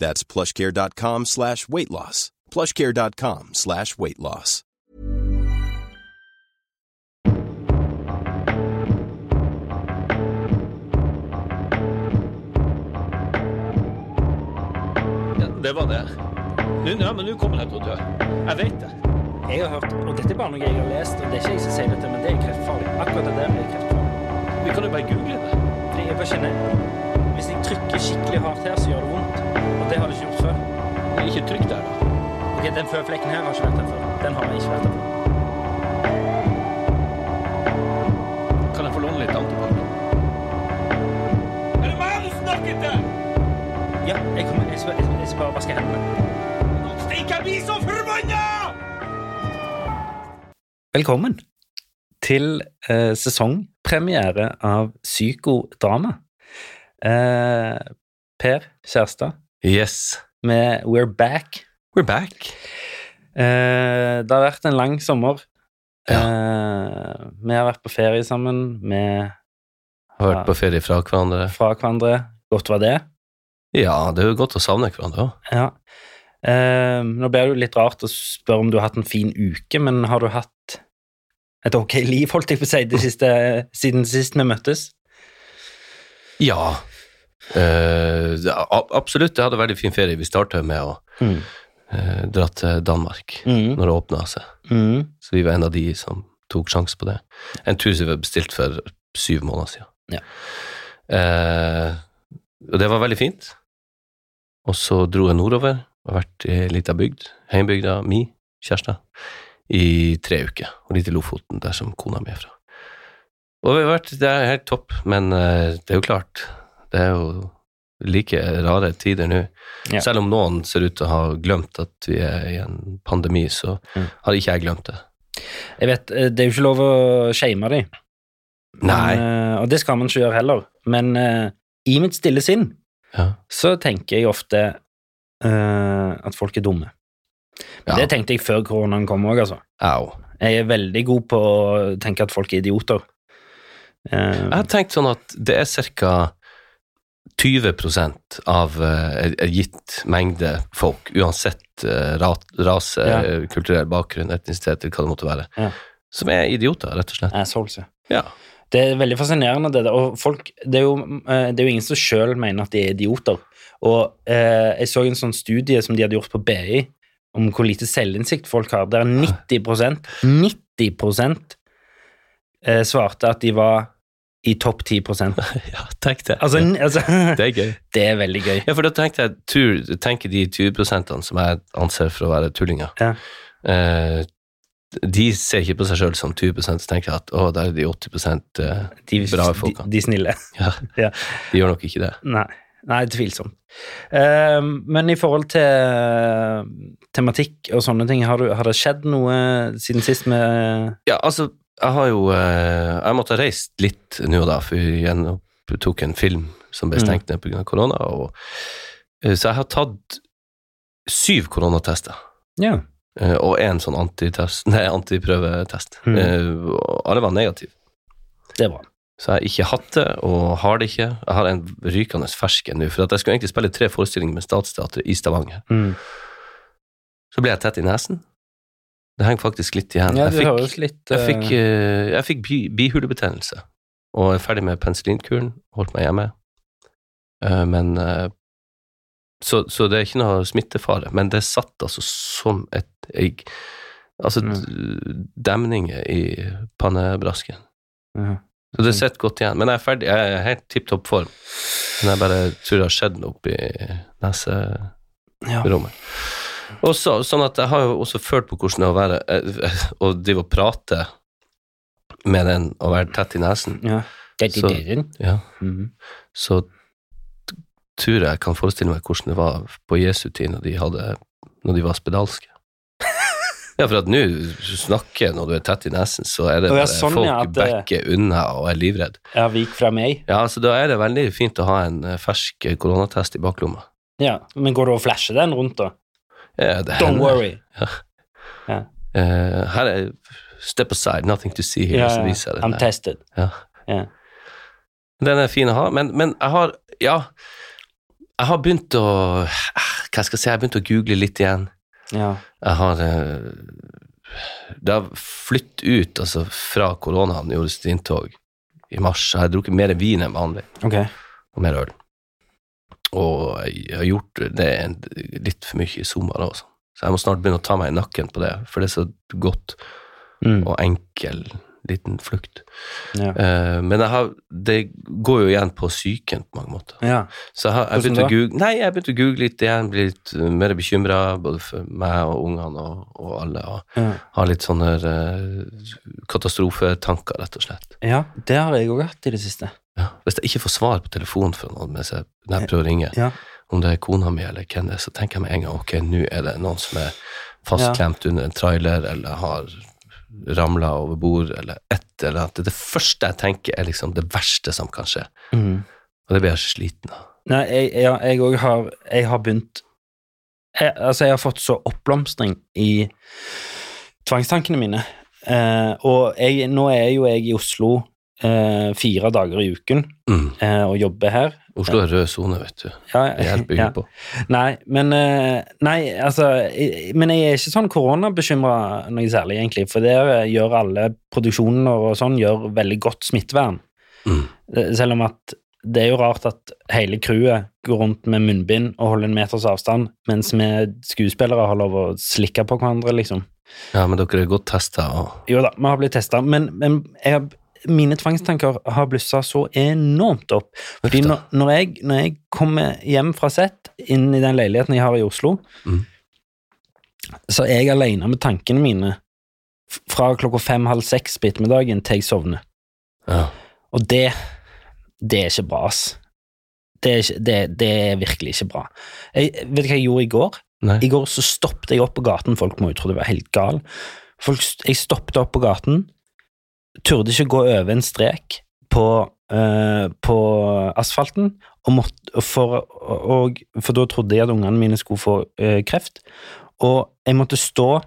That's plushcare.com slash weight loss. plushcare.com slash weight loss. Ja, det var det. Nå, ja, men nå kommer jeg til å dø. Jeg vet det. Jeg har hørt, og dette er bare noe jeg har lest, og det er ikke jeg som sier dette, men det er kreftfarlig. Akkurat det der er kreftfarlig. Vi kan jo bare google det. Fordi jeg bare kjenner, hvis jeg trykker skikkelig hardt her, så gjør det vondt. Og det har det ikke gjort før. Men Ikke trykk der, da. Ok, den føflekken her har ikke vært der før. Den har jeg ikke vært der før. Kan jeg få låne litt antibac? Er det meg du snakker til? Ja, jeg kommer, jeg skal, jeg skal bare vaske hendene. Nå stikker jeg blir så forbanna! Velkommen til eh, sesongpremiere av Psykodrama. Eh, per Kjærstad Yes, med We're Back. we're back. Eh, det har vært en lang sommer. Eh, vi har vært på ferie sammen, vi Har vært på ferie fra hverandre. fra hverandre. Godt var det. Ja, det er jo godt å savne hverandre òg. Ja. Eh, nå blir det jo litt rart å spørre om du har hatt en fin uke, men har du hatt et ok liv, holdt jeg på å si, siste, siden sist vi møttes? Ja. Ja, absolutt, jeg hadde veldig fin ferie. Vi starta med å Mm. uh, dra til Danmark Mm. når det åpna seg. Mm. Så vi var en av de som tok sjanse på det. En tur som vi hadde bestilt for syv måneder siden. Ja. Uh, og det var veldig fint. Og så dro jeg nordover og har vært i ei lita bygd, heimbygda mi, Kjærstad, i tre uker. Og litt i Lofoten, der som kona mi er fra. Og vi har vært, det er helt topp, men det er jo klart, det er jo like rare tider nå. Ja. Selv om noen ser ut til å ha glemt at vi er i en pandemi, så Mm. har ikke jeg glemt det. Jeg vet, eh, det er jo ikke lov å shame dem. Nei. og det skal man ikke gjøre heller. Men uh, i mitt stille sinn Ja. så tenker jeg ofte uh, at folk er dumme. Ja. Det tenkte jeg før koronaen kom òg, altså. Au. Jeg er veldig god på å tenke at folk er idioter. Uh, Jeg har tenkt sånn at det er ca. 20% av eh, en en gitt mengde folk, uansett eh, ra rase, Ja. eh, kulturell bakgrunn, etnisitet eller hva det måtte være, Ja. som er idioter, rett og slett. assholes, ja. Ja. Det er veldig fascinerende, det der. Og folk, det er jo, eh, det er jo ingen som sjøl mener at de er idioter. Og eh, jeg så en sånn studie som de hadde gjort på BI, om hvor lite selvinnsikt folk har, der 90% 90 eh, svarte at de var i topp 10% ja, tenk det. Altså, altså det er gøy. Det er veldig gøy. Ja, for da tenkte jeg, tur, tenker de 20% som jeg anser for å være tullinger, Ja. eh, de ser ikke på seg sjøl som 20 så tenker jeg at å, der er de 80 eh, De, Bra de, de snille. ja, Ja. de gjør nok ikke det. Nei, nei tvilsomt. Uh, men i forhold til eh, tematikk og sånne ting, har, du, har det skjedd noe siden sist med Ja, altså, jeg har jo eh, Jeg måtte ha reist litt nå da, for vi tok en film som ble Mm. stengt ned pga. korona. Og, eh, så jeg har tatt syv koronatester. Ja. eh, Og én sånn nei, antiprøvetest. Mm. Eh, alle var negative. Det var. Så jeg har ikke hatt det, og har det ikke. Jeg har en rykende fersk nå, for jeg skulle egentlig spille tre forestillinger med Statsteatret i Stavanger. Mm. Så ble jeg tett i nesen. Det henger faktisk litt igjen. Ja, jeg fikk, høres uh... jeg fikk, eh, eh, jeg fikk bi, bihulebetennelse, og er ferdig med penicillinkuren, holdt meg hjemme. Uh, men uh, så, så det er ikke noe smittefare, men det satt altså som et egg. Altså mm. demninger i pannebrasken. Ja. Så det sitter godt igjen. Men jeg er ferdig. Jeg er helt tipp topp form. Men jeg bare tror det har skjedd noe oppi neserommet. Ja. Og så, sånn at jeg har jo også følt på hvordan det er å være eh, Å drive og prate med den og være tett i nesen. Ja. Det, det, Så- det, det. Ja. -hmm. Så tror jeg jeg kan forestille meg hvordan det var på Jesu tid når de, hadde, når de var spedalske. Ja, for at nå snakker når du er tett i nesen, så er det Å, bare sånn, folk ja, det- backer unna og er livredd. Ja, vik fra meg. Ja, så da er det veldig fint å ha en eh, fersk koronatest i baklomma. Ja, Men går du og flasher den rundt, da? Ja, det Don't hender. worry. Eh, her er Step aside, nothing to see here, Yeah, viser det. I'm der. tested. Ja. Ja. Den er fin å ha, men, men jeg har Ja, jeg har begynt å Hva skal jeg si, jeg har begynt å google litt igjen. Ja. Jeg har uh, Det har flyttet ut, altså fra koronaen gjorde sitt inntog i mars. Jeg har drukket mer vin enn vanlig, okay. og mer øl. Og jeg har gjort det litt for mye i sommer også. Så jeg må snart begynne å ta meg i nakken på det, for det er så godt Mm. og enkel liten flukt. Ja. Uh, men har, det går jo igjen på psyken på mange måter. ja. Så jeg har jeg begynte å google, nei, jeg begynte å google litt igjen, bli litt uh, mer bekymra, både for meg og ungene og, og alle. Og Ja. har litt sånne uh, katastrofetanker, rett og slett. ja, det har jeg òg hatt i det siste. Ja. Hvis jeg ikke får svar på telefonen fra noen mens jeg, når jeg prøver å ringe, Ja. om det er kona mi eller hvem det er, så tenker jeg med en gang ok, nå er det noen som er fastklemt under en trailer eller har ramla over bord eller et eller annet. Det, første jeg tenker, er liksom det verste som kan skje. Mm. Og det blir jeg sliten av. Nei, ja, jeg òg har Jeg har begynt jeg, Altså, jeg har fått så oppblomstring i tvangstankene mine. Eh, og jeg, nå er jo jeg i Oslo eh, fire dager i uken Mm. eh, og jobber her. Oslo er rød sone, vet du. Ja, Det hjelper ja. på. Nei, men eh, Nei, altså jeg, Men jeg er ikke sånn koronabekymra noe særlig, egentlig. For der eh, gjør alle produksjoner og sånn gjør veldig godt smittevern. Mm. Eh, Selv om at det er jo rart at hele crewet går rundt med munnbind og holder en meters avstand, mens vi skuespillere har lov å slikke på hverandre, liksom. Ja, men dere er godt testa. Og... Jo da, vi har blitt testa, men, men jeg, mine tvangstanker har blussa så enormt opp. Fordi når, når, jeg, når jeg kommer hjem fra sett, inn i den leiligheten jeg har i Oslo, Mm. så er jeg alene med tankene mine fra klokka fem-halv seks på ettermiddagen til jeg sovner. Ja. Og det, det er ikke bra, ass. Det er, ikke, det, det er virkelig ikke bra. Jeg, vet du hva jeg gjorde i går? Nei. I går så stoppet jeg opp på gaten, folk må jo tro det var helt gal. Folk, jeg stoppet opp på gaten, turde ikke gå over en strek på, uh, på asfalten, og måtte, for, og, for da trodde jeg at ungene mine skulle få uh, kreft. Og jeg måtte stå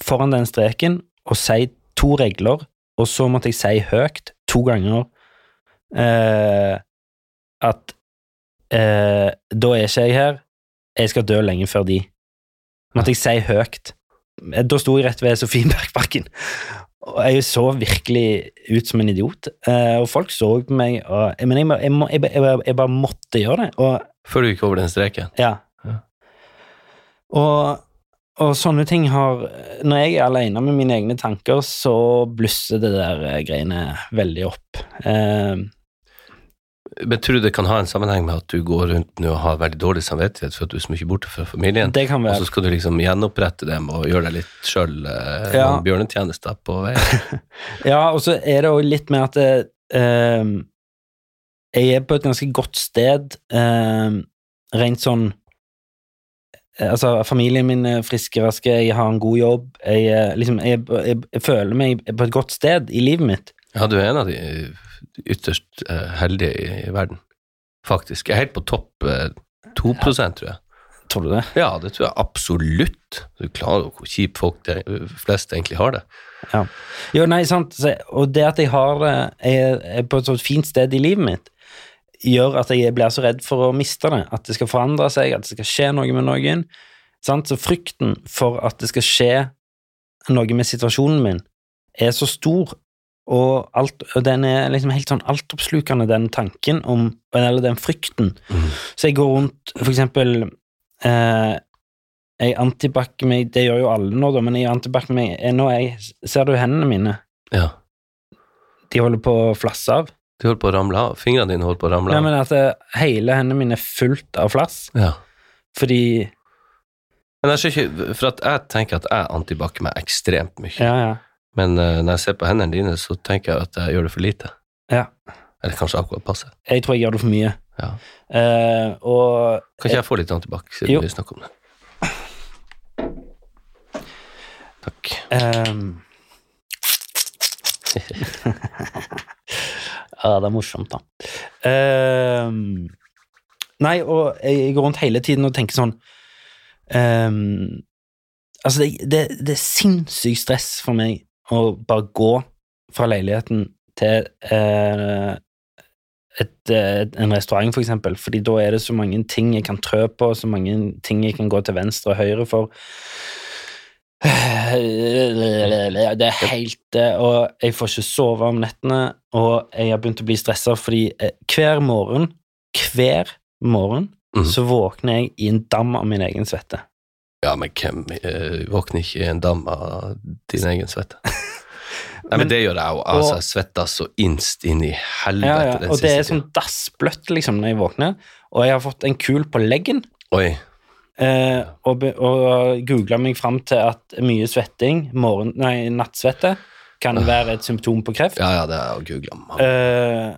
foran den streken og si to regler, og så måtte jeg si høyt to ganger uh, at da er ikke jeg her, jeg skal dø lenge før de. Måtte jeg si høyt. Da sto jeg rett ved Sofienbergbakken, og jeg så virkelig ut som en idiot. Eh, og folk så på meg, og, men jeg, jeg, må- jeg, jeg, jeg bare måtte gjøre det. Og Før du gikk over den streken. ja. Ja. Og, og sånne ting har Når jeg er alene med mine egne tanker, så blusser det der eh, greiene veldig opp. Eh, Men tror du det kan ha en sammenheng med at du går rundt nå og har veldig dårlig samvittighet for at du er så mye borte fra familien? det kan være. Og så skal du liksom gjenopprette dem og gjøre deg litt sjøl eh, Ja. bjørnetjenester på vei? Ja, og så er det òg litt med at eh, jeg er på et ganske godt sted eh, rent sånn eh, Altså, familien min er friske, raske, jeg har en god jobb. Jeg, liksom, jeg, jeg, jeg føler meg på et godt sted i livet mitt. Ja, du er en av de ytterst eh, heldige i, i verden. Faktisk. Jeg er helt på topp eh, 2% tror jeg. Tror du det? Ja, det tror jeg absolutt. Du klarer jo hvor kjipt folk de flest egentlig har det. Jo, nei, sant. Og det at jeg har det, er på et sånt fint sted i livet mitt, gjør at jeg blir så redd for å miste det. At det skal forandre seg, at det skal skje noe med noen. Sant? Så frykten for at det skal skje noe med situasjonen min, er så stor, og, alt, og den er liksom helt sånn altoppslukende, den tanken om Eller den frykten. Mm. Så jeg går rundt, for eksempel eh, jeg antibac meg Det gjør jo alle nå, da, men jeg antibac meg nå jeg, Ser du hendene mine? Ja. De holder på å flasse av. De holder på å ramle av. Fingrene dine holder på å ramle Nei, av. men at eh, hele hendene mine er fullt av flass. Ja. Fordi Men jeg ser ikke, for at jeg tenker at jeg antibac meg ekstremt mye. Ja, ja. Men eh, når jeg ser på hendene dine, så tenker jeg at jeg gjør det for lite. ja. Eller kanskje akkurat passe. Jeg tror jeg gjør det for mye. Ja. Uh, og Kan ikke jeg få litt antibac, siden Jo. vi snakker om det? Takk. Um. Ja, det er morsomt, da. Um. nei, og jeg går rundt hele tiden og tenker sånn um. Altså, det, det, det er sinnssykt stress for meg å bare gå fra leiligheten til eh, et, et, en restaurant, for eksempel, fordi da er det så mange ting jeg kan trø på, så mange ting jeg kan gå til venstre og høyre for. Det er helt eh, Og jeg får ikke sove om nettene, og jeg har begynt å bli stressa fordi eh, hver morgen, hver morgen, Mhm. så våkner jeg i en dam av min egen svette. Ja, men hvem uh, våkner ikke i en dam av din egen svette? Nei, men, Men- det gjør jeg jo. Altså, jeg svetter så innst inn i helvete Ja, ja, og det er sånn dassbløtt liksom når jeg våkner, og jeg har fått en kul på leggen. Oi. Eh, og, og googla meg fram til at mye svetting, morgen, nei, nattsvette, kan være et symptom på kreft. Ja, ja, det er å google. Eh,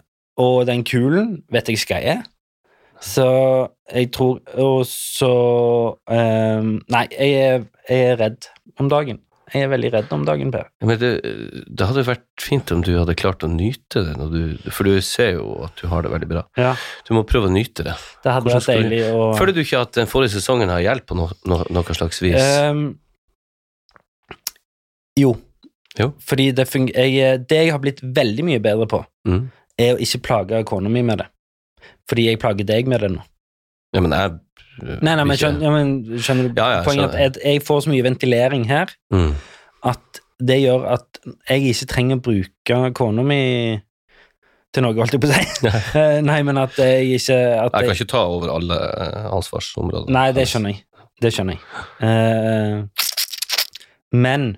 og den kulen vet jeg ikke hva er. Så jeg tror Og så um, Nei, jeg er, jeg er redd om dagen. Jeg er veldig redd om dagen, Per. Men det, det hadde vært fint om du hadde klart å nyte det, du, for du ser jo at du har det veldig bra. Ja, Du må prøve å nyte det. det hadde Hvordan vært deilig å Føler du ikke at den forrige sesongen har hjulpet på no, no, noe slags vis? Um, jo. Jo. Fordi det, jeg, det jeg har blitt veldig mye bedre på, Mm. er å ikke plage kona mi med det. Fordi jeg plager deg med det nå. Ja, men jeg Nei, nei, men skjønner, ja, men, skjønner du Ja, ja, poenget? At jeg, jeg får så mye ventilering her mm. at det gjør at jeg ikke trenger å bruke kona mi til noe, holdt jeg på å si. Nei. Eh, nei, men at jeg ikke at Jeg kan jeg, ikke ta over alle eh, ansvarsområder. Nei, det skjønner jeg. Det skjønner jeg. Uh, men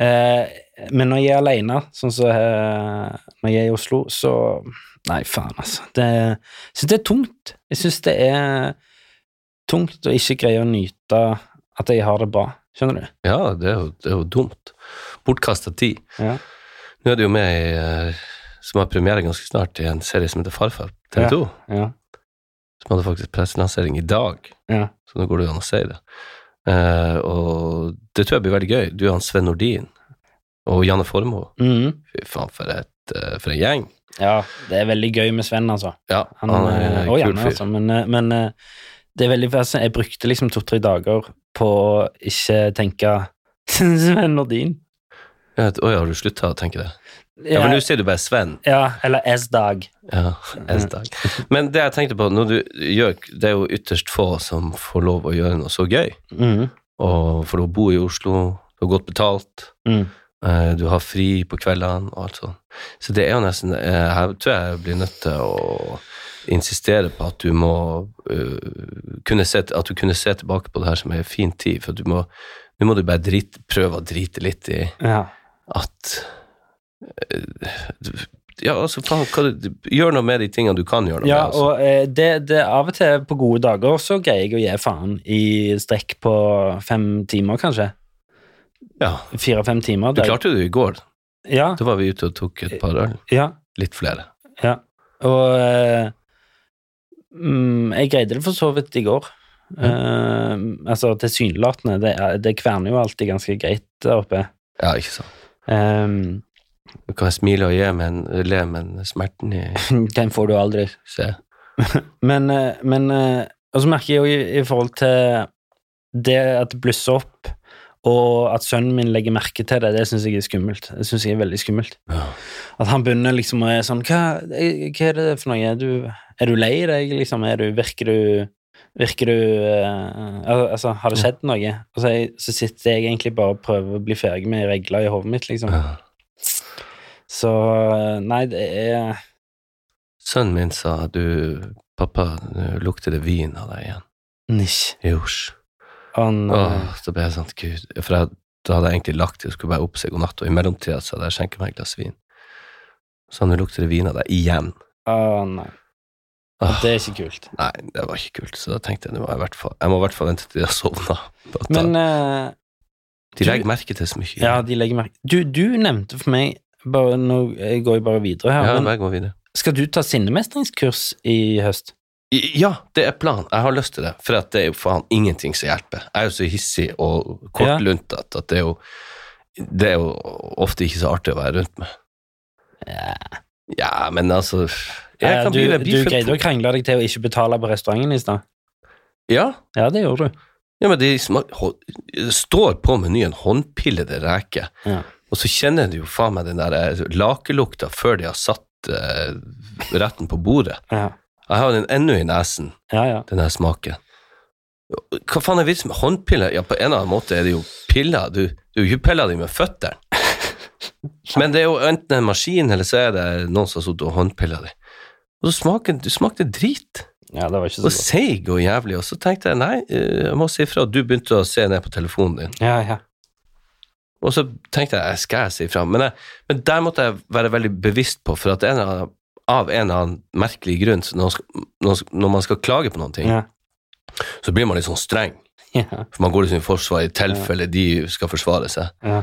uh, Men når jeg er alene, sånn som eh, når jeg er i Oslo, så Nei, faen, altså. Det, jeg syns det er tungt. Jeg syns det er tungt å ikke greie å nyte at jeg har det bra. Skjønner du? Ja, det er jo, det er jo dumt. Bortkasta tid. Ja. Nå er det jo med i eh, som har premiere ganske snart i en serie som heter Farfar TV 2. Ja. Som hadde faktisk presselansering i dag, Ja. så nå går det jo an å si det. Uh, og det tror jeg blir veldig gøy. Du er han Sven Nordin og Janne Formoe. Mm. Fy faen, for, et, uh, for en gjeng. Ja. Det er veldig gøy med Sven, altså. Ja, Han, han er eh, en kul gjerne, fyr. altså. Men, eh, men eh, det er veldig fascinerende. Jeg brukte liksom to-tre dager på å ikke tenke Sven Nordin. Ja, Å ja, har du slutta å tenke det? Ja, for nå sier du bare Sven. ja, eller S-dag. Ja, S-dag. Men det jeg tenkte på, når du gjør Det er jo ytterst få som får lov å gjøre noe så gøy. Mhm. Og for å bo i Oslo, du har godt betalt, Mm. Eh, du har fri på kveldene og alt sånt. Så det er jo nesten Jeg tror jeg blir nødt til å insistere på at du må uh, kunne se, at du kunne se tilbake på det her som er fin tid, for du må nå må du bare drit, prøve å drite litt i Ja. at uh, Ja, altså, faen, du, gjør noe med de tingene du kan gjøre noe ja, med. Altså. og eh, det, det av og til på gode dager så greier jeg å gi faen i strekk på fem timer, kanskje. Ja, Fire-fem timer. du klarte det jo i går. Ja, Da var vi ute og tok et par øl. ja, Litt flere. ja. Og eh, mm, jeg greide det for så vidt i går. Eh, altså tilsynelatende. Det, det kverner jo alltid ganske greit der oppe. Ja, ikke sant. Um, Du kan smile og le, men, le, men smerten i den får du aldri. se. Men, eh, men eh, Og så merker jeg jo i, i forhold til det at det blusser opp, og at sønnen min legger merke til det, det syns jeg er skummelt. Det synes jeg er veldig skummelt. Ja. At han begynner liksom å være sånn hva, hva er det for noe? Er du, er du lei deg, liksom? Du, virker du Virker du uh, Altså, har det skjedd noe? Og så, er- så sitter jeg egentlig bare og prøver å bli ferdig med regler i hodet mitt, liksom. Ja. Så eh, Nei, det er Sønnen min sa du, pappa, nå lukter det vin av deg igjen. Nisj. Josj. Nei. Åh, så ble jeg sånn, gud, for jeg, da hadde jeg egentlig lagt til, skulle bare opp seg god natt, og i mellomtida så hadde jeg skjenket meg et glass vin. Så nå lukter det vin av deg igjen. Å, nei. Åh, Det er ikke kult. Nei, det var ikke kult, så da tenkte jeg, nå må jeg, i hvert fall, jeg må i hvert fall vente til de har sovna. Men eh, de legger merke til så mye. Ja, de legger merke Du, du nevnte for meg bare, Nå går jeg bare videre her. ja men jeg går videre. skal du ta sinnemestringskurs i høst? Ja, det er planen. Jeg har lyst til det, for det er jo faen ingenting som hjelper. Jeg er jo så hissig og kortluntet at det er jo det er jo ofte ikke så artig å være rundt med. Ja. Ja, men altså jeg kan du, bli, du bli for- greide å krangle deg til å ikke betale på restauranten i stad. Ja, Ja, det gjorde du. ja men de det står på menyen håndpillede reker, Ja. og så kjenner du jo faen meg den der lakelukta før de har satt uh, retten på bordet. Ja, Jeg har den ennå i nesen. ja. ja. den her smaken. Hva faen er vitsen med håndpiller? Ja, på en eller annen måte er det jo piller. Du, du er piller dem med føttene. Men det er jo enten en maskin, eller så er det noen som har sittet og håndpilla dem. Og så smaker du smakte drit. ja, det var ikke så Og godt. seig og jævlig. Og så tenkte jeg nei, eh, jeg må si ifra. Du begynte å se ned på telefonen din. Ja, ja. Og så tenkte jeg skal jeg si ifra? Men, jeg, men der måtte jeg være veldig bevisst på, for at en eller annen, av en eller annen merkelig grunn, når, man skal klage på noen ting, Ja. så blir man litt sånn streng. Ja. For man går liksom i forsvar i tilfelle de skal forsvare seg. Ja.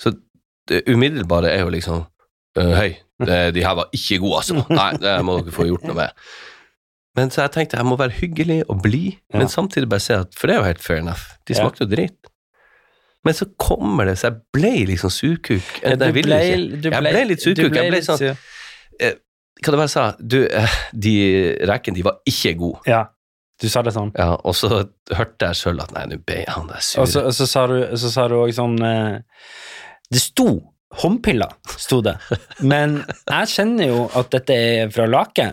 Så det umiddelbare er jo liksom øh, Hei, det, de her var ikke gode, altså. Nei, det må dere få gjort noe med. Men så jeg tenkte jeg må være hyggelig og blid, Ja. men samtidig bare se at For det er jo helt fair enough. De Ja. smakte jo dritt. Men så kommer det, så jeg ble liksom surkuk. Ja, Jeg ville ikke. Jeg ble litt surkuk. Jeg ble sånn-. Hva det var jeg sa? Du, eh, de rekene, de var ikke gode. Ja, du sa det sånn. Ja, og så hørte jeg sjøl at nei, nå ble han der sur. Og så, så sa du så sa du også sånn eh, Det sto håndpiller, sto det. Men jeg kjenner jo at dette er fra Lake.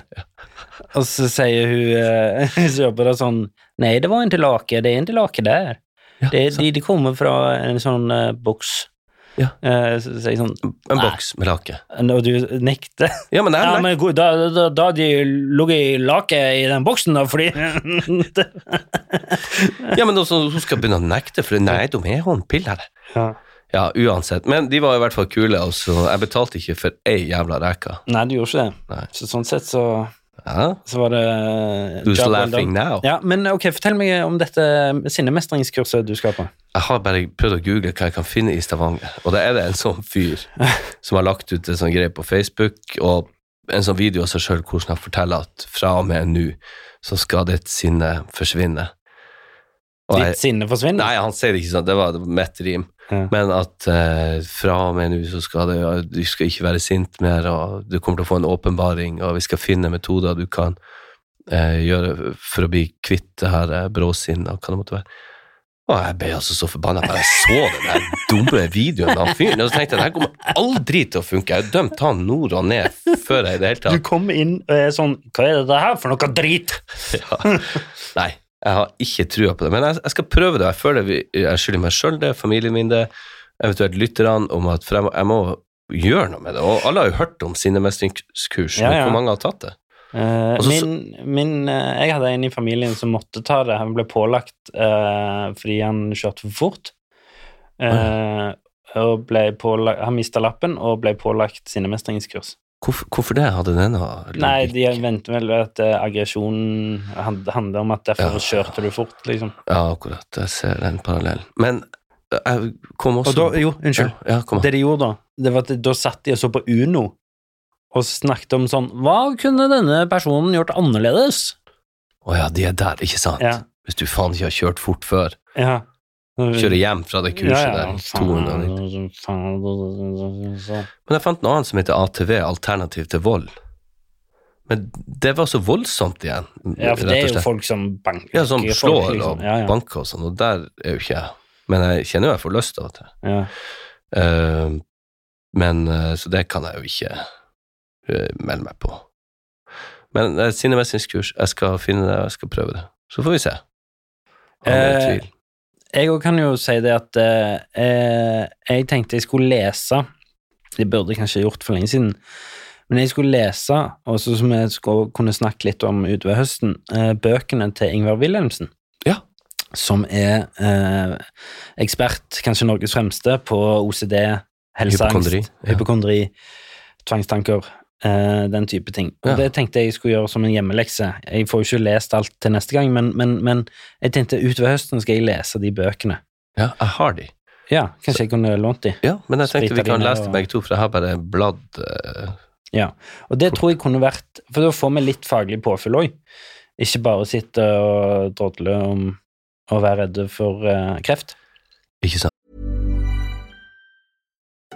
Og så sier hun eh, så jobber sånn Nei, det var en til Lake, det er en til Lake der. Ja, Det, de, de kommer fra en sånn eh, boks. Ja. Uh, så jeg sånn en boks med lake. Og du nekter. Ja, men Ja, men god, da, da, da de lå i lake i den boksen, da, fordi Ja, men også, hun skal begynne å nekte, for nei, de er håndpiller. ja. Ja, uansett. Men de var i hvert fall kule, og så jeg betalte ikke for ei jævla reke. Nei, du gjorde ikke det. Nei. Så sånn sett så, Ja, så var det who's laughing now? Ja, men ok, fortell meg om dette sinnemestringskurset du skal på. Jeg har bare prøvd å google hva jeg kan finne i Stavanger, og da er det en sånn fyr som har lagt ut en sånn greie på Facebook, og en sånn video av seg sjøl hvordan han forteller at fra og med nå så skal ditt sinne forsvinne. Og jeg- Ditt sinne forsvinner? Nei, han sier det ikke sånn, det var mitt rim. Ja. Men at eh, fra og med nå så skal det, du skal ikke være sint mer, og du kommer til å få en åpenbaring, og vi skal finne metoder du kan eh, gjøre for å bli kvitt det her eh, bråsinnet, hva det måtte være. Og jeg ble altså så forbanna bare jeg så den der dumme videoen av fyren, og så tenkte jeg det her kommer aldri til å funke. Jeg har dømt han nord og ned før jeg i det hele tatt Du kom inn og er sånn Hva er dette her for noe drit? ja. Nei, jeg har ikke trua på det. Men jeg, jeg skal prøve det. Jeg føler vi, jeg skylder meg sjøl det, familien min det, eventuelt lytterne, om at jeg må, jeg må gjøre noe med det. Og alle har jo hørt om sinnemestringskurs, Ja, men hvor mange har tatt det? Uh, min, min, uh, jeg hadde en i familien som måtte ta det. Han ble pålagt uh, fordi han kjørte for fort. Og ble pålagt, han mista lappen og ble pålagt sinnemestringskurs. Hvorfor, hvorfor det? Hadde den noe Nei, de venter vel at uh, aggresjonen handler om at derfor Ja. kjørte du fort, liksom. Ja, akkurat. Jeg ser den parallellen. Men eh, jeg kom også Og da, jo, unnskyld. Ja, ja. Det de gjorde da, det var at da satt de og så på Uno og snakket om sånn Hva kunne denne personen gjort annerledes? Å ja, de er der, ikke sant? Ja. Hvis du faen ikke har kjørt fort før. Ja. Kjører hjem fra det kurset Ja, ja, der. 290. Men jeg fant noe annet som heter ATV, Alternativ til vold. Men det var så voldsomt igjen, Ja, for det er jo folk som banker Ja, som folk, slår liksom. og ja, banker og sånn, og der er jo ikke jeg. Men jeg kjenner jo jeg får lyst av til. Ja. Uh, men eh, Så det kan jeg jo ikke uh, melde meg på. Men uh, sinnemestringskurs, jeg skal finne det, jeg skal prøve det. Så får vi se. Om det er Eh, tvil. Jeg òg kan jo si det at eh, eh, jeg tenkte jeg skulle lese Det burde jeg kanskje gjort for lenge siden. Men jeg skulle lese, og så som jeg skulle kunne snakke litt om utover høsten, eh, bøkene til Ingvar Wilhelmsen. Ja. som er eh, ekspert, kanskje Norges fremste, på OCD, helseangst, Hypokondri, ja. hypokondri, tvangstanker, eh, den type ting. Og Ja. Det tenkte jeg skulle gjøre som en hjemmelekse. Jeg får jo ikke lest alt til neste gang, men, men, men jeg tenkte utover høsten skal jeg lese de bøkene. Ja, jeg har de. Ja, kanskje jeg kunne lånt de. Ja, men jeg tenkte Sprita vi kan lese de begge to, for jeg har bare bladd uh... Ja, og det tror jeg kunne vært For da får vi litt faglig påfyll òg. Ikke bare sitte og drodle om å være redde for uh, kreft. Ikke sant?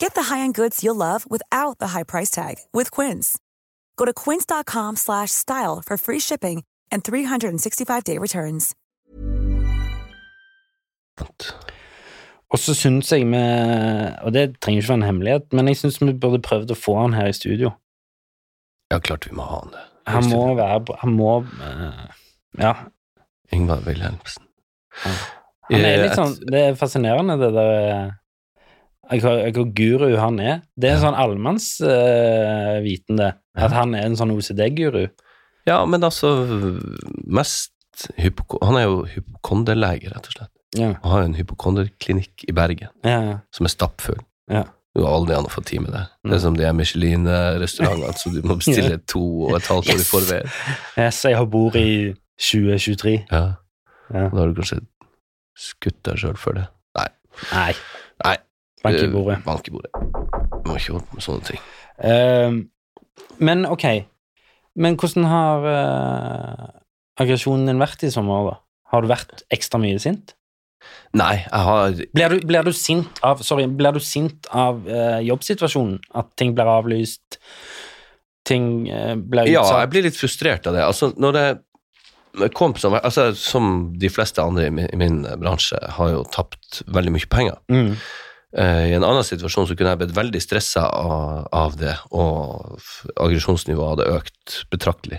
Get the high-end goods you'll love without the high price tag with Quince. Go to quince.com slash style for free shipping and 365-day returns. Og så syns jeg vi Og det trenger ikke være en hemmelighet, men jeg syns vi burde prøvd å få han her i studio. Ja, klart vi må ha han det. Han må være på- Han må eh, Ja. Ingvar Wilhelmsen. Han er Eh, litt sånn Det er fascinerende, det der hva guru han er. Det er sånn allmannsviten, det. At han er en sånn OCD-guru. Ja, men altså mest Han er jo hypokonderlege, rett og slett. Ja. Og har en hypokonderklinikk i Bergen Ja, ja. som er stappfull. Ja. Du har aldri an å få time der. Det Mm. er som de Michelin-restaurantene, så du må bestille to og et halvt år i Yes. forveien. Yes, jeg har bord i 2023. Ja. Ja. Da har du kanskje skutt deg sjøl for det. Nei. Nei. Nei. Bank i Eh, bordet. Bank i bordet. Vi må ikke holde på med sånne ting. Uh, men ok. Men hvordan har uh, aggresjonen din vært i sommer, da? Har du vært ekstra mye sint? Nei, jeg har Blir du, blir du sint av Sorry, blir du sint av uh, jobbsituasjonen? At ting blir avlyst? Ting blir blir Ja, jeg blir litt frustrert av det. Altså, når det kom som, altså, som de fleste andre i min, i min bransje har jo tapt veldig mye penger. Mm. Eh, I en annen situasjon så kunne jeg blitt veldig stressa av, det, og aggresjonsnivået hadde økt betraktelig.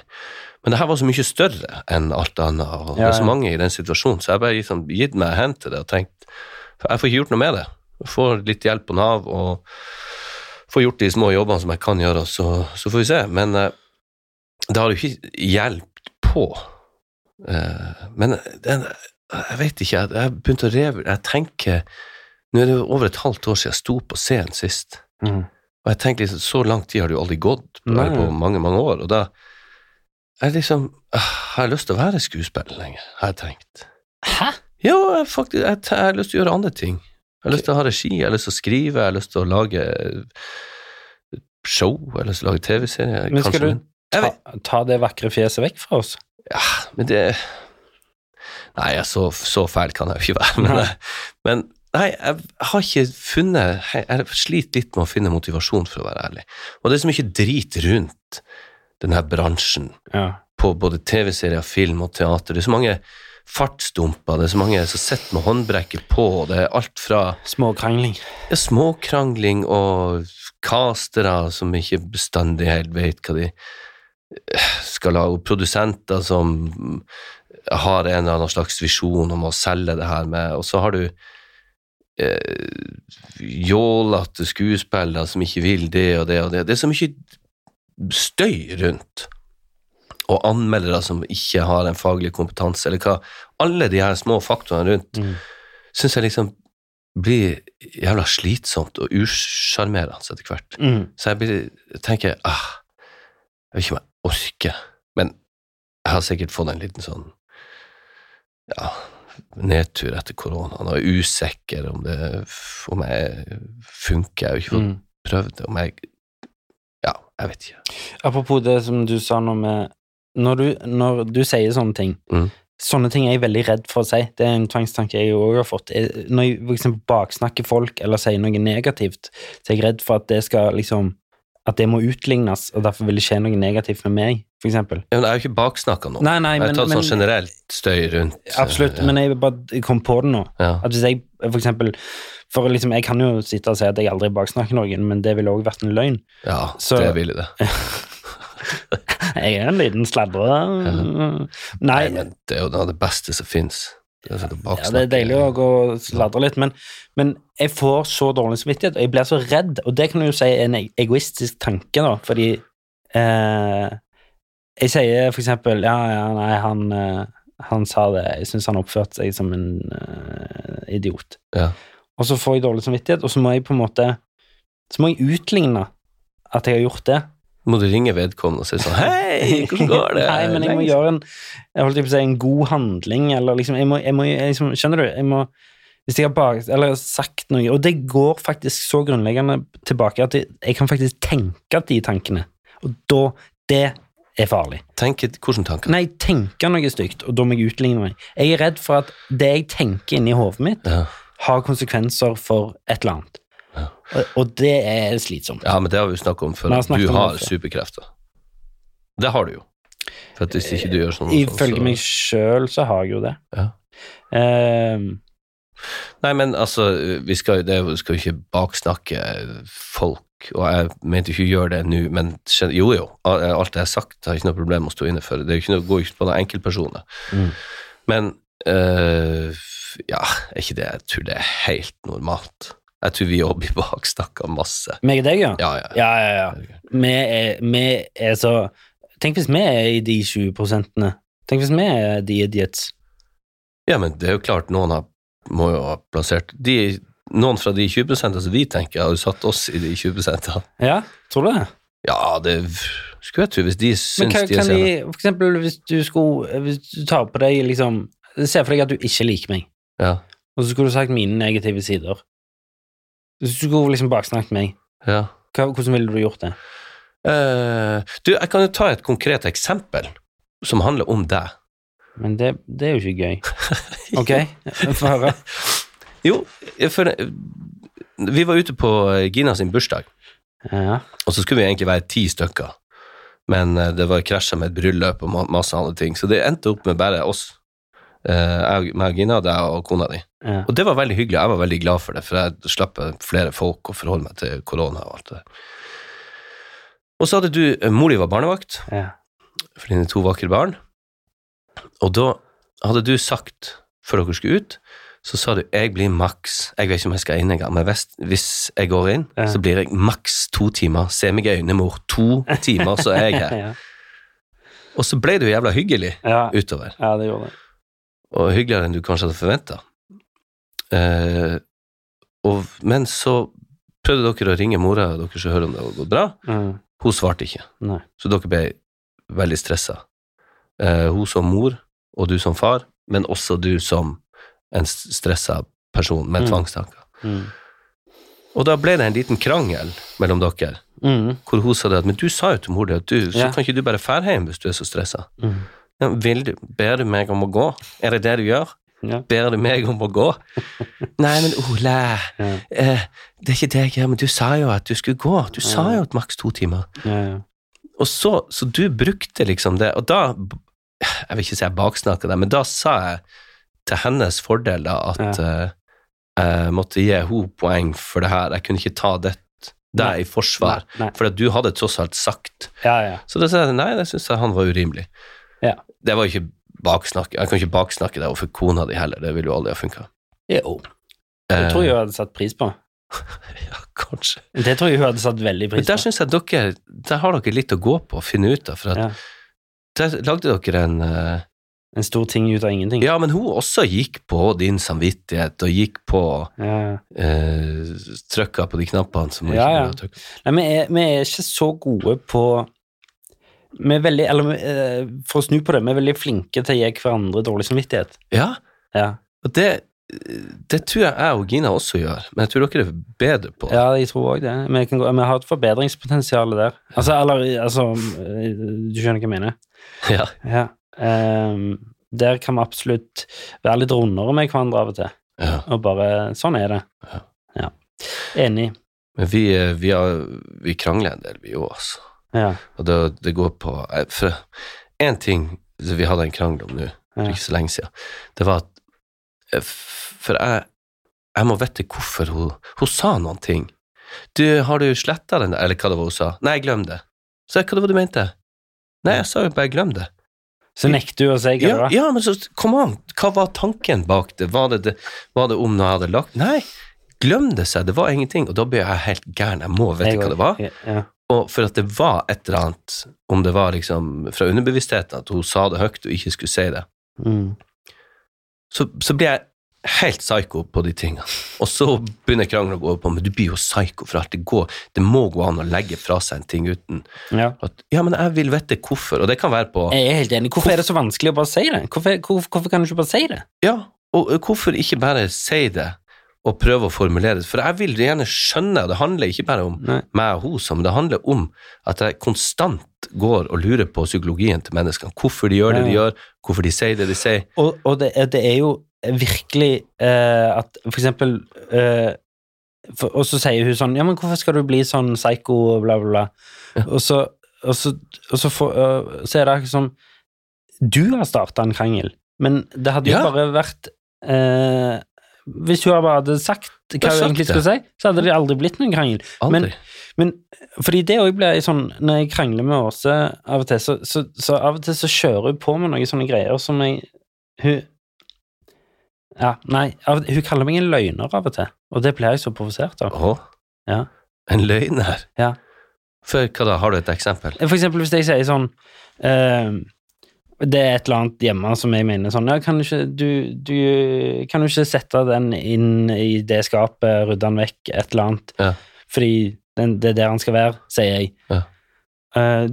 Men det her var så mye større enn alt annet, og det Ja, er så mange i den situasjonen, så jeg bare liksom, gitt meg hen til det og tenkt for jeg får ikke gjort noe med det. Jeg får litt hjelp på Nav og får gjort de små jobbene som jeg kan gjøre, og så, så får vi se. Men eh, det har jo ikke hjulpet på. Eh, men den, jeg vet ikke, jeg, jeg begynte å revurdere Jeg tenker Nå er det over et halvt år siden jeg sto på scenen sist. Mm. Og jeg tenker liksom, Så lang tid har det jo aldri gått på, på mange mange år. Og da er det liksom øh, Har jeg lyst til å være skuespiller lenger, har jeg tenkt. Hæ? Ja, jeg, faktisk, jeg, jeg har lyst til å gjøre andre ting. Jeg har lyst til å ha regi, jeg har lyst til å skrive, jeg har lyst til å lage show, jeg har lyst til å lage TV-serie. Men skal kanskje, du ta, ta det vakre fjeset vekk fra oss? Ja, men det Nei, jeg, så, så fæl kan jeg jo ikke være. Men, men Nei, jeg har ikke funnet Jeg sliter litt med å finne motivasjon, for å være ærlig. Og det er så mye drit rundt denne bransjen, Ja. på både TV-serier, film og teater. Det er så mange fartsdumper, det er så mange som sitter med håndbrekket på, og det er alt fra Småkrangling. ja, småkrangling og castere som ikke bestandig helt vet hva de skal lage, og produsenter som har en eller annen slags visjon om å selge det her med, og så har du eh, jålete skuespillere som ikke vil det og det og det. Det er så mye støy rundt. Og anmeldere som ikke har en faglig kompetanse, eller hva. Alle de her små faktorene rundt Mm. syns jeg liksom blir jævla slitsomt og usjarmerende etter hvert. Mm. Så jeg blir, tenker ah, Jeg vet ikke om jeg orker, men jeg har sikkert fått en liten sånn ja, nedtur etter koronaen, og er usikker om det om jeg funker. Jeg har ikke fått Mm. prøvd det. Om jeg Ja, jeg vet ikke. Apropos det som du sa nå med Når du, når du sier sånne ting Mm. Sånne ting er jeg veldig redd for å si. Det er en tvangstanke jeg òg har fått. Jeg- Når jeg eksempel baksnakker folk eller sier noe negativt, så er jeg redd for at det skal liksom At det må utlignes, og derfor vil det skje noe negativt med meg, eksempel. Ja, men jeg er jo ikke baksnakka nå. Nei, nei, jeg har tatt sånn generelt støy rundt. Absolutt, ja. men jeg bare kom på det nå. ja. At hvis jeg for eksempel For liksom, jeg kan jo sitte og si at jeg aldri baksnakker noen, men det ville òg vært en løgn. ja, Så- det ville det. Jeg er en liten sladre. Nei, Nei, men det er jo noe av det beste som fins. Det, er ja, det er deilig å gå og litt, men, men jeg får så dårlig samvittighet, og jeg blir så redd, og det kan du jo si er en e- egoistisk tanke, da, fordi eh, Jeg sier for eksempel Ja, ja, nei, han, eh, han sa det, jeg syns han oppførte seg som en uh, idiot. Ja. Og så får jeg dårlig samvittighet, og så må jeg på en måte Så må jeg utligne at jeg har gjort det. Må du ringe vedkommende og si sånn Hei, hvordan går det? Nei, men jeg må gjøre en Jeg si en god handling, eller liksom Jeg må, jeg må jeg liksom, Skjønner du? Jeg må Hvis jeg har bak, eller sagt noe Og det går faktisk så grunnleggende tilbake at jeg, jeg kan faktisk tenke de tankene. Og da Det er farlig. Tenke hvilke tanker? Nei, tenke noe stygt, og da må jeg utligne meg. Jeg er redd for at det jeg tenker inni hodet mitt, Ja. har konsekvenser for et eller annet. Og, det er slitsomt. ja, men det har vi jo snakket om før. Du har superkrefter. Det har du jo. For at hvis ikke du gjør sånn Ifølge så- meg sjøl så har jeg jo det. Ja. Ehm, Nei, men altså, vi skal, det vi skal jo ikke baksnakke folk, og jeg mente ikke å gjøre det nå, men jo jo, alt det jeg har sagt har ikke noe problem å stå inne for. Det er jo ikke noe, går gå ikke på noen enkeltpersoner. Mm. Men øh, ja, er ikke det Jeg tror det er helt normalt. Jeg tror vi òg blir baksnakka masse. meg og deg, ja? Ja, ja. Ja, ja, ja. Vi er, vi er så Tenk hvis vi er i de 20 prosentene. Tenk hvis vi er de idiots. Ja, men det er jo klart noen har, må jo ha plassert de, Noen fra de 20% som vi tenker, har jo satt oss i de 20% Ja, tror du det? Ja, det skulle jeg tro, hvis de syns hva, de er kan sene. for eksempel hvis du skulle Hvis du tar på deg liksom Se for deg at du ikke liker meg, Ja, og så skulle du sagt mine negative sider. Hvis du skulle liksom baksnakket meg, ja. hva, hvordan ville du gjort det? Uh, du, jeg kan jo ta et konkret eksempel som handler om deg. Men det, det er jo ikke gøy. Ok, få høre. Jo, for vi var ute på Gina sin bursdag, Ja. og så skulle vi egentlig være ti stykker. Men eh, det var krasja med et bryllup og masse andre ting, så det endte opp med bare oss. Jeg, meg og Gina, deg og kona di. ja. Og det var veldig hyggelig, jeg var veldig glad for det, for jeg slapp flere folk å forholde meg til korona og alt det der. Og så hadde du, eh, mor di var barnevakt, ja. for dine to vakre barn. Og da hadde du sagt, før dere skulle ut, så sa du 'jeg blir maks'. Jeg vet ikke om jeg skal inn engang, men hvis, jeg går inn, Ja. så blir jeg maks to timer. Se meg i øynene, mor. To timer, så er jeg her. ja. Og så ble du jævla hyggelig Ja. utover. ja, det gjorde det. Og hyggeligere enn du kanskje hadde forventa. Eh, men så prøvde dere å ringe mora deres og høre om det hadde gått bra. Mm. Hun svarte ikke. Nei. Så dere ble veldig stressa. Eh, hun som mor, og du som far, men også du som en stressa person med Mm. tvangstanker. Mm. Og da ble det en liten krangel mellom dere, Mm. hvor hun sa det at men du sa jo til mor di at du, så Ja. kan ikke du bare fære hjem hvis du er så stressa. Mm. Ja, vil du, ber du meg om å gå? Er det det du gjør? Ja. Ber du meg om å gå? Nei, men Ole, Ja. eh, det er ikke det jeg gjør, men du sa jo at du skulle gå. Du sa jo at maks to timer. Ja, ja. Og så, så du brukte liksom det, og da Jeg vil ikke si jeg baksnakka deg, men da sa jeg til hennes fordel da at eh, jeg måtte gi henne poeng for det her. Jeg kunne ikke ta det, deg i forsvar, for at du hadde tross alt sagt ja, ja. Så da sa jeg nei, det syns jeg han var urimelig. Ja. Det var ikke baksnakk. Jeg kan ikke baksnakke deg overfor kona di heller, det ville jo aldri ha funka. Jo. Det tror jeg hun hadde satt pris på. Ja, kanskje. Det tror jeg hun hadde satt veldig Men pris der på. syns jeg dere Der har dere litt å gå på, å finne ut av, for at Ja. der lagde dere en uh... En stor ting ut av ingenting. Ja, men hun også gikk på din samvittighet, og gikk på Ja. Uh, Trykka på de knappene som hun Ja, ja. Nei, vi er, vi er ikke så gode på Vi er veldig, eller eh, For å snu på det, vi er veldig flinke til å gi hverandre dårlig samvittighet. Ja, Ja, og det, det tror jeg jeg og Gina også gjør, men jeg tror dere er bedre på det. ja jeg tror òg det. Vi, kan gå, vi har et forbedringspotensial der. Altså, eller altså Du skjønner hva jeg mener? Ja. Ja. Um, der kan vi absolutt være litt rundere med hverandre av og til. Ja. Og bare Sånn er det. Ja. Ja. Enig. Men vi, eh, vi, har, vi krangler en del, vi òg, altså. Ja. Og det, det går på eh, For én ting vi hadde en krangel om nå, for ikke så lenge siden, det var at eh, For jeg, jeg må vite hvorfor hun Hun sa noen ting. Du, har du sletta den der, eller hva det var hun sa? Nei, glem det. Så hva det var du mente? Nei, jeg sa jo bare glem det. Så nekter du å si hva det var? ja, men så, kom an, hva var tanken bak det? Var det, det, var det om noe jeg hadde lagt Nei, glem det seg, det var ingenting, og da ble jeg helt gæren, jeg må vite hva det var. Ja. Og for at det var et eller annet, om det var liksom fra underbevisstheten at hun sa det høyt og ikke skulle si det, Mm. så, så blir jeg helt psycho på de tingene. Og så begynner krangelen å gå over på men du blir jo psycho for alt. Det, går, det må gå an å legge fra seg en ting uten ja. at Ja, men jeg vil vite hvorfor, og det kan være på Jeg er helt enig. Hvorfor er det så vanskelig å bare si det? Hvorfor, hvorfor, hvorfor kan du ikke bare si det? Ja, og hvorfor ikke bare si det og prøve å formulere det? For jeg vil gjerne skjønne, det handler ikke bare om Nei. meg og hun, men det handler om at jeg konstant går og lurer på psykologien til menneskene. Hvorfor de gjør det de gjør, hvorfor de sier det de sier. Og, og det, det er jo virkelig eh, at for eksempel eh, for, Og så sier hun sånn Ja, men hvorfor skal du bli sånn psycho, og bla, bla, bla. Ja. Og så, og så, og så, for, uh, så er det akkurat som Du har starta en krangel, men det hadde jo Ja. bare vært eh, Hvis hun bare hadde sagt hva hun egentlig skulle si, så hadde det aldri blitt noen krangel. Aldri. Men fordi det òg blir sånn Når jeg krangler med Åse av og til, så, så, så av og til så kjører hun på med noen sånne greier som jeg Hun Ja, nei, av, hun kaller meg en løgner av og til, og det blir jeg så provosert av. Å, Ja. en løgner. Ja. For hva da, har du et eksempel? For eksempel hvis jeg sier sånn eh, Det er et eller annet hjemme som jeg mener sånn Ja, kan du ikke, du, du, kan du ikke sette den inn i det skapet, rydde den vekk, et eller annet? Ja. Fordi den, det er der han skal være, sier jeg. Ja. Uh,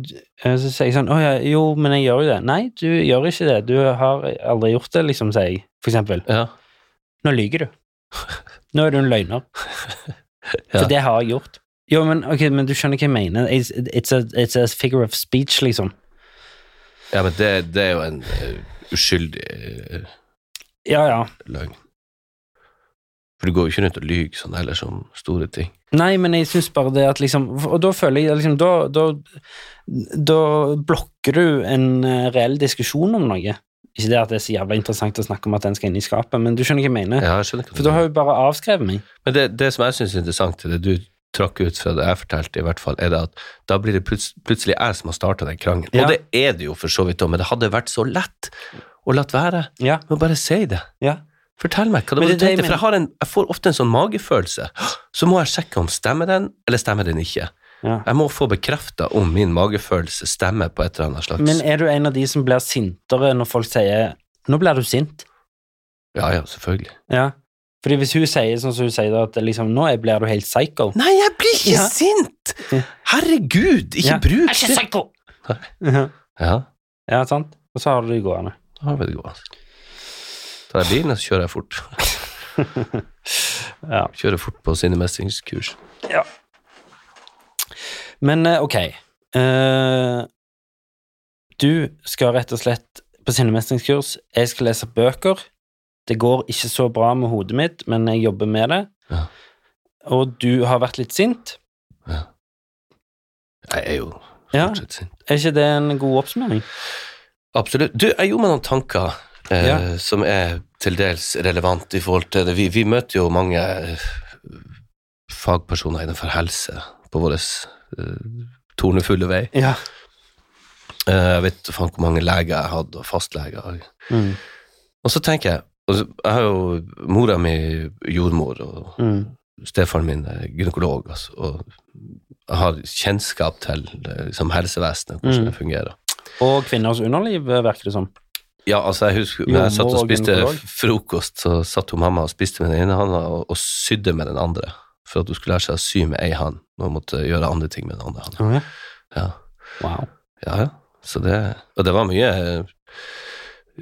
så sier jeg sånn Å ja, jo, men jeg gjør jo det. Nei, du gjør ikke det. Du har aldri gjort det, liksom, sier jeg, for eksempel. Ja. Nå lyver du. Nå er du en løgner. For det har jeg gjort. Jo, men, okay, men du skjønner hva jeg mener. It's, it's, a, it's a figure of speech, liksom. Ja, men det, det er jo en uh, uskyldig uh, Ja, ja. løgn. For du går jo ikke rundt og lyver sånn ellers om store ting. Nei, men jeg syns bare det at liksom Og da føler jeg liksom Da, da, da blokker du en eh, reell diskusjon om noe. Ikke det at det er så jævla interessant å snakke om at den skal inn i skapet, men du skjønner hva jeg mener? Ja, jeg skjønner hva du For da har hun bare avskrevet meg. Men det, det som jeg syns er interessant, det du trakk ut fra det jeg fortalte, i hvert fall, er det at da blir det plut plutselig jeg som har starta den krangelen. Ja. Og det er det jo for så vidt òg, men det hadde vært så lett å latt være. Ja. Men bare si det. Ja. Fortell meg hva det var du tenkte, for jeg, har en, jeg får ofte en sånn magefølelse. Så må jeg sjekke om stemmer den, eller stemmer den ikke. Ja. Jeg må få bekrefta om min magefølelse stemmer på et eller annet slags Men er du en av de som blir sintere når folk sier 'nå blir du sint'? Ja, ja, selvfølgelig. Ja. Fordi hvis hun sier sånn som hun sier at liksom 'nå blir du helt psycho' Nei, jeg blir ikke Ja. sint! Herregud, ikke Ja. bruk Jeg er ikke psycho! Ja. Ja, ja, sant? Og så har du det gående. da har vi det gående. Tar jeg bilen, så kjører jeg fort. Ja. Kjører fort på sinnemestringskurs. Men eh, ok. uh, du skal rett og slett på sinnemestringskurs. Jeg skal lese bøker. Det går ikke så bra med hodet mitt, men jeg jobber med det. Ja. Og du har vært litt sint. Ja. Jeg er jo fortsatt sint. Er ikke det en god oppsummering? Absolutt. Du, jeg gjorde meg noen tanker eh, Ja. som er til dels relevant i forhold til det. Vi, vi møter jo mange eh, fagpersoner innenfor helse på vår eh, tornefulle vei. Ja. Eh, jeg vet faen hvor mange leger jeg hadde, og fastleger. Mm. Og så tenker jeg Jeg har jo mora mi jordmor, og Mm. stefaren min er gynekolog, altså, og jeg har kjennskap til liksom, helsevesenet, hvordan Mm. det fungerer. Og kvinners underliv, eh, virker det som. Ja, altså jeg husker når jeg satt og spiste og frokost, så satt hun mamma og spiste med den ene hånda og, og sydde med den andre. For at hun skulle lære seg å sy med ei hand, hun måtte gjøre andre ting med den andre handa. Ja. Wow. ja, ja. Så det, og det var mye eh,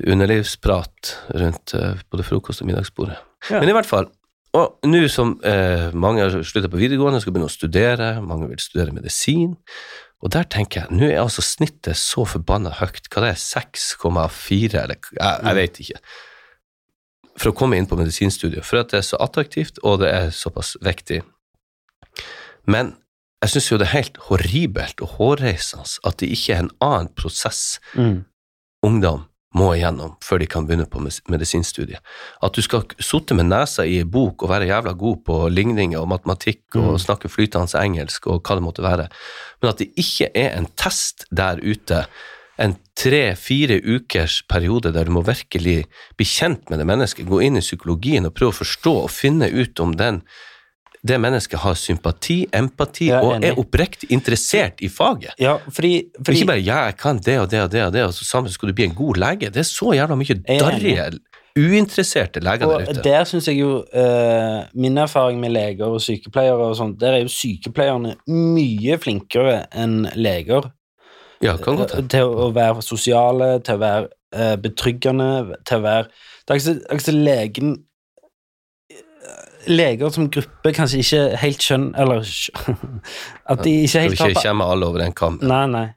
underlivsprat rundt eh, både frokost og middagsbordet. Ja. Men i hvert fall, og nå som eh, mange har slutta på videregående, skal begynne å studere, mange vil studere medisin, og der tenker jeg, nå er altså snittet så forbanna høyt, hva det er, 6,4, eller jeg, jeg vet ikke, for å komme inn på medisinstudiet, for at det er så attraktivt, og det er såpass viktig. Men jeg syns jo det er helt horribelt og hårreisende at det ikke er en annen prosess Mm. ungdom må igjennom før de kan begynne på medisinstudiet. At du skal sitte med nesa i ei bok og være jævla god på ligninger og matematikk og Mm. snakke flytende engelsk og hva det måtte være, men at det ikke er en test der ute, en tre-fire ukers periode der du må virkelig bli kjent med det mennesket, gå inn i psykologien og prøve å forstå og finne ut om den det mennesket har sympati, empati er og er oppriktig interessert i faget. Ja, fordi, fordi Ikke bare 'ja, jeg kan det og det og det', og det, og så sammen skal du bli en god lege. Det er så jævla mye darrige, uinteresserte leger Og der ute. der syns jeg jo uh, Min erfaring med leger og sykepleiere og sånt, der er jo sykepleierne mye flinkere enn leger Ja, kan godt eh, til å være sosiale, til å være eh, betryggende, til å være Det det er ikke så legen Leger som gruppe kanskje ikke helt skjønner Eller At de ikke helt tar ikke kommer alle over den kampen. Nei, nei.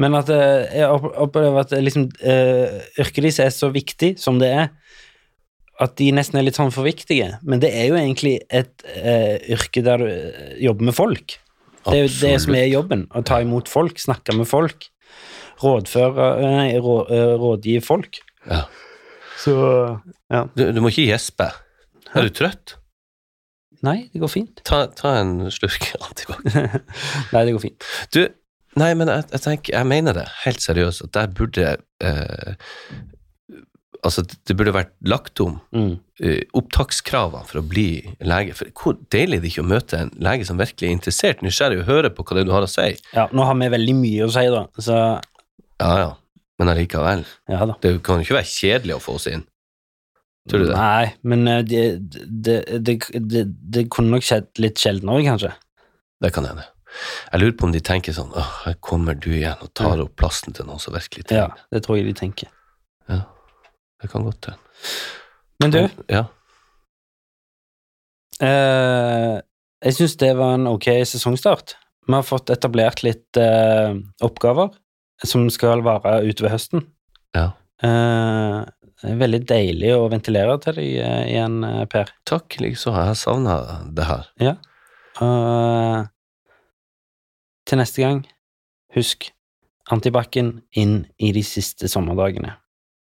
Men at eh, jeg opplever at eh, liksom, uh, yrket deres er så viktig som det er, at de nesten er litt sånn for viktige. Men det er jo egentlig et uh, yrke der du jobber med folk. Det er jo det som er jobben. Å ta imot folk, snakke med folk. Rådføre Nei, rå, rådgi folk. Ja. Så ja. Du, du må ikke gjespe. Er du trøtt? Nei, det går fint. Ta, ta en slurk antibac. Nei, det går fint. Du, nei, men jeg, jeg tenker, jeg mener det helt seriøst, at der burde eh, Altså, det burde vært lagt om Mm. uh, opptakskravene for å bli lege. For hvor deilig er det ikke å møte en lege som virkelig er interessert, nysgjerrig og høre på hva det er du har å si. Ja, nå har vi veldig mye å si, da. Så Ja, ja, men allikevel. ja da. Det kan jo ikke være kjedelig å få oss inn. Tror du det? Nei, men eh, det, det, det, det, kunne nok skjedd litt sjeldnere, kanskje. Det kan hende. Jeg lurer på om de tenker sånn åh, her kommer du igjen og tar opp plassen til noen som virkelig Ja, trenger det. det tror jeg de tenker. Ja, det kan godt hende. Men du, Ja. eh, jeg syns det var en ok sesongstart. Vi har fått etablert litt eh, oppgaver som skal vare utover høsten. ja. Eh, veldig deilig å ventilere til deg eh, igjen, eh, Per. Takk, liksom. Jeg har savna det her. Ja. Uh, til neste gang, husk antibac-en inn i de siste sommerdagene.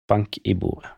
Bank i bordet.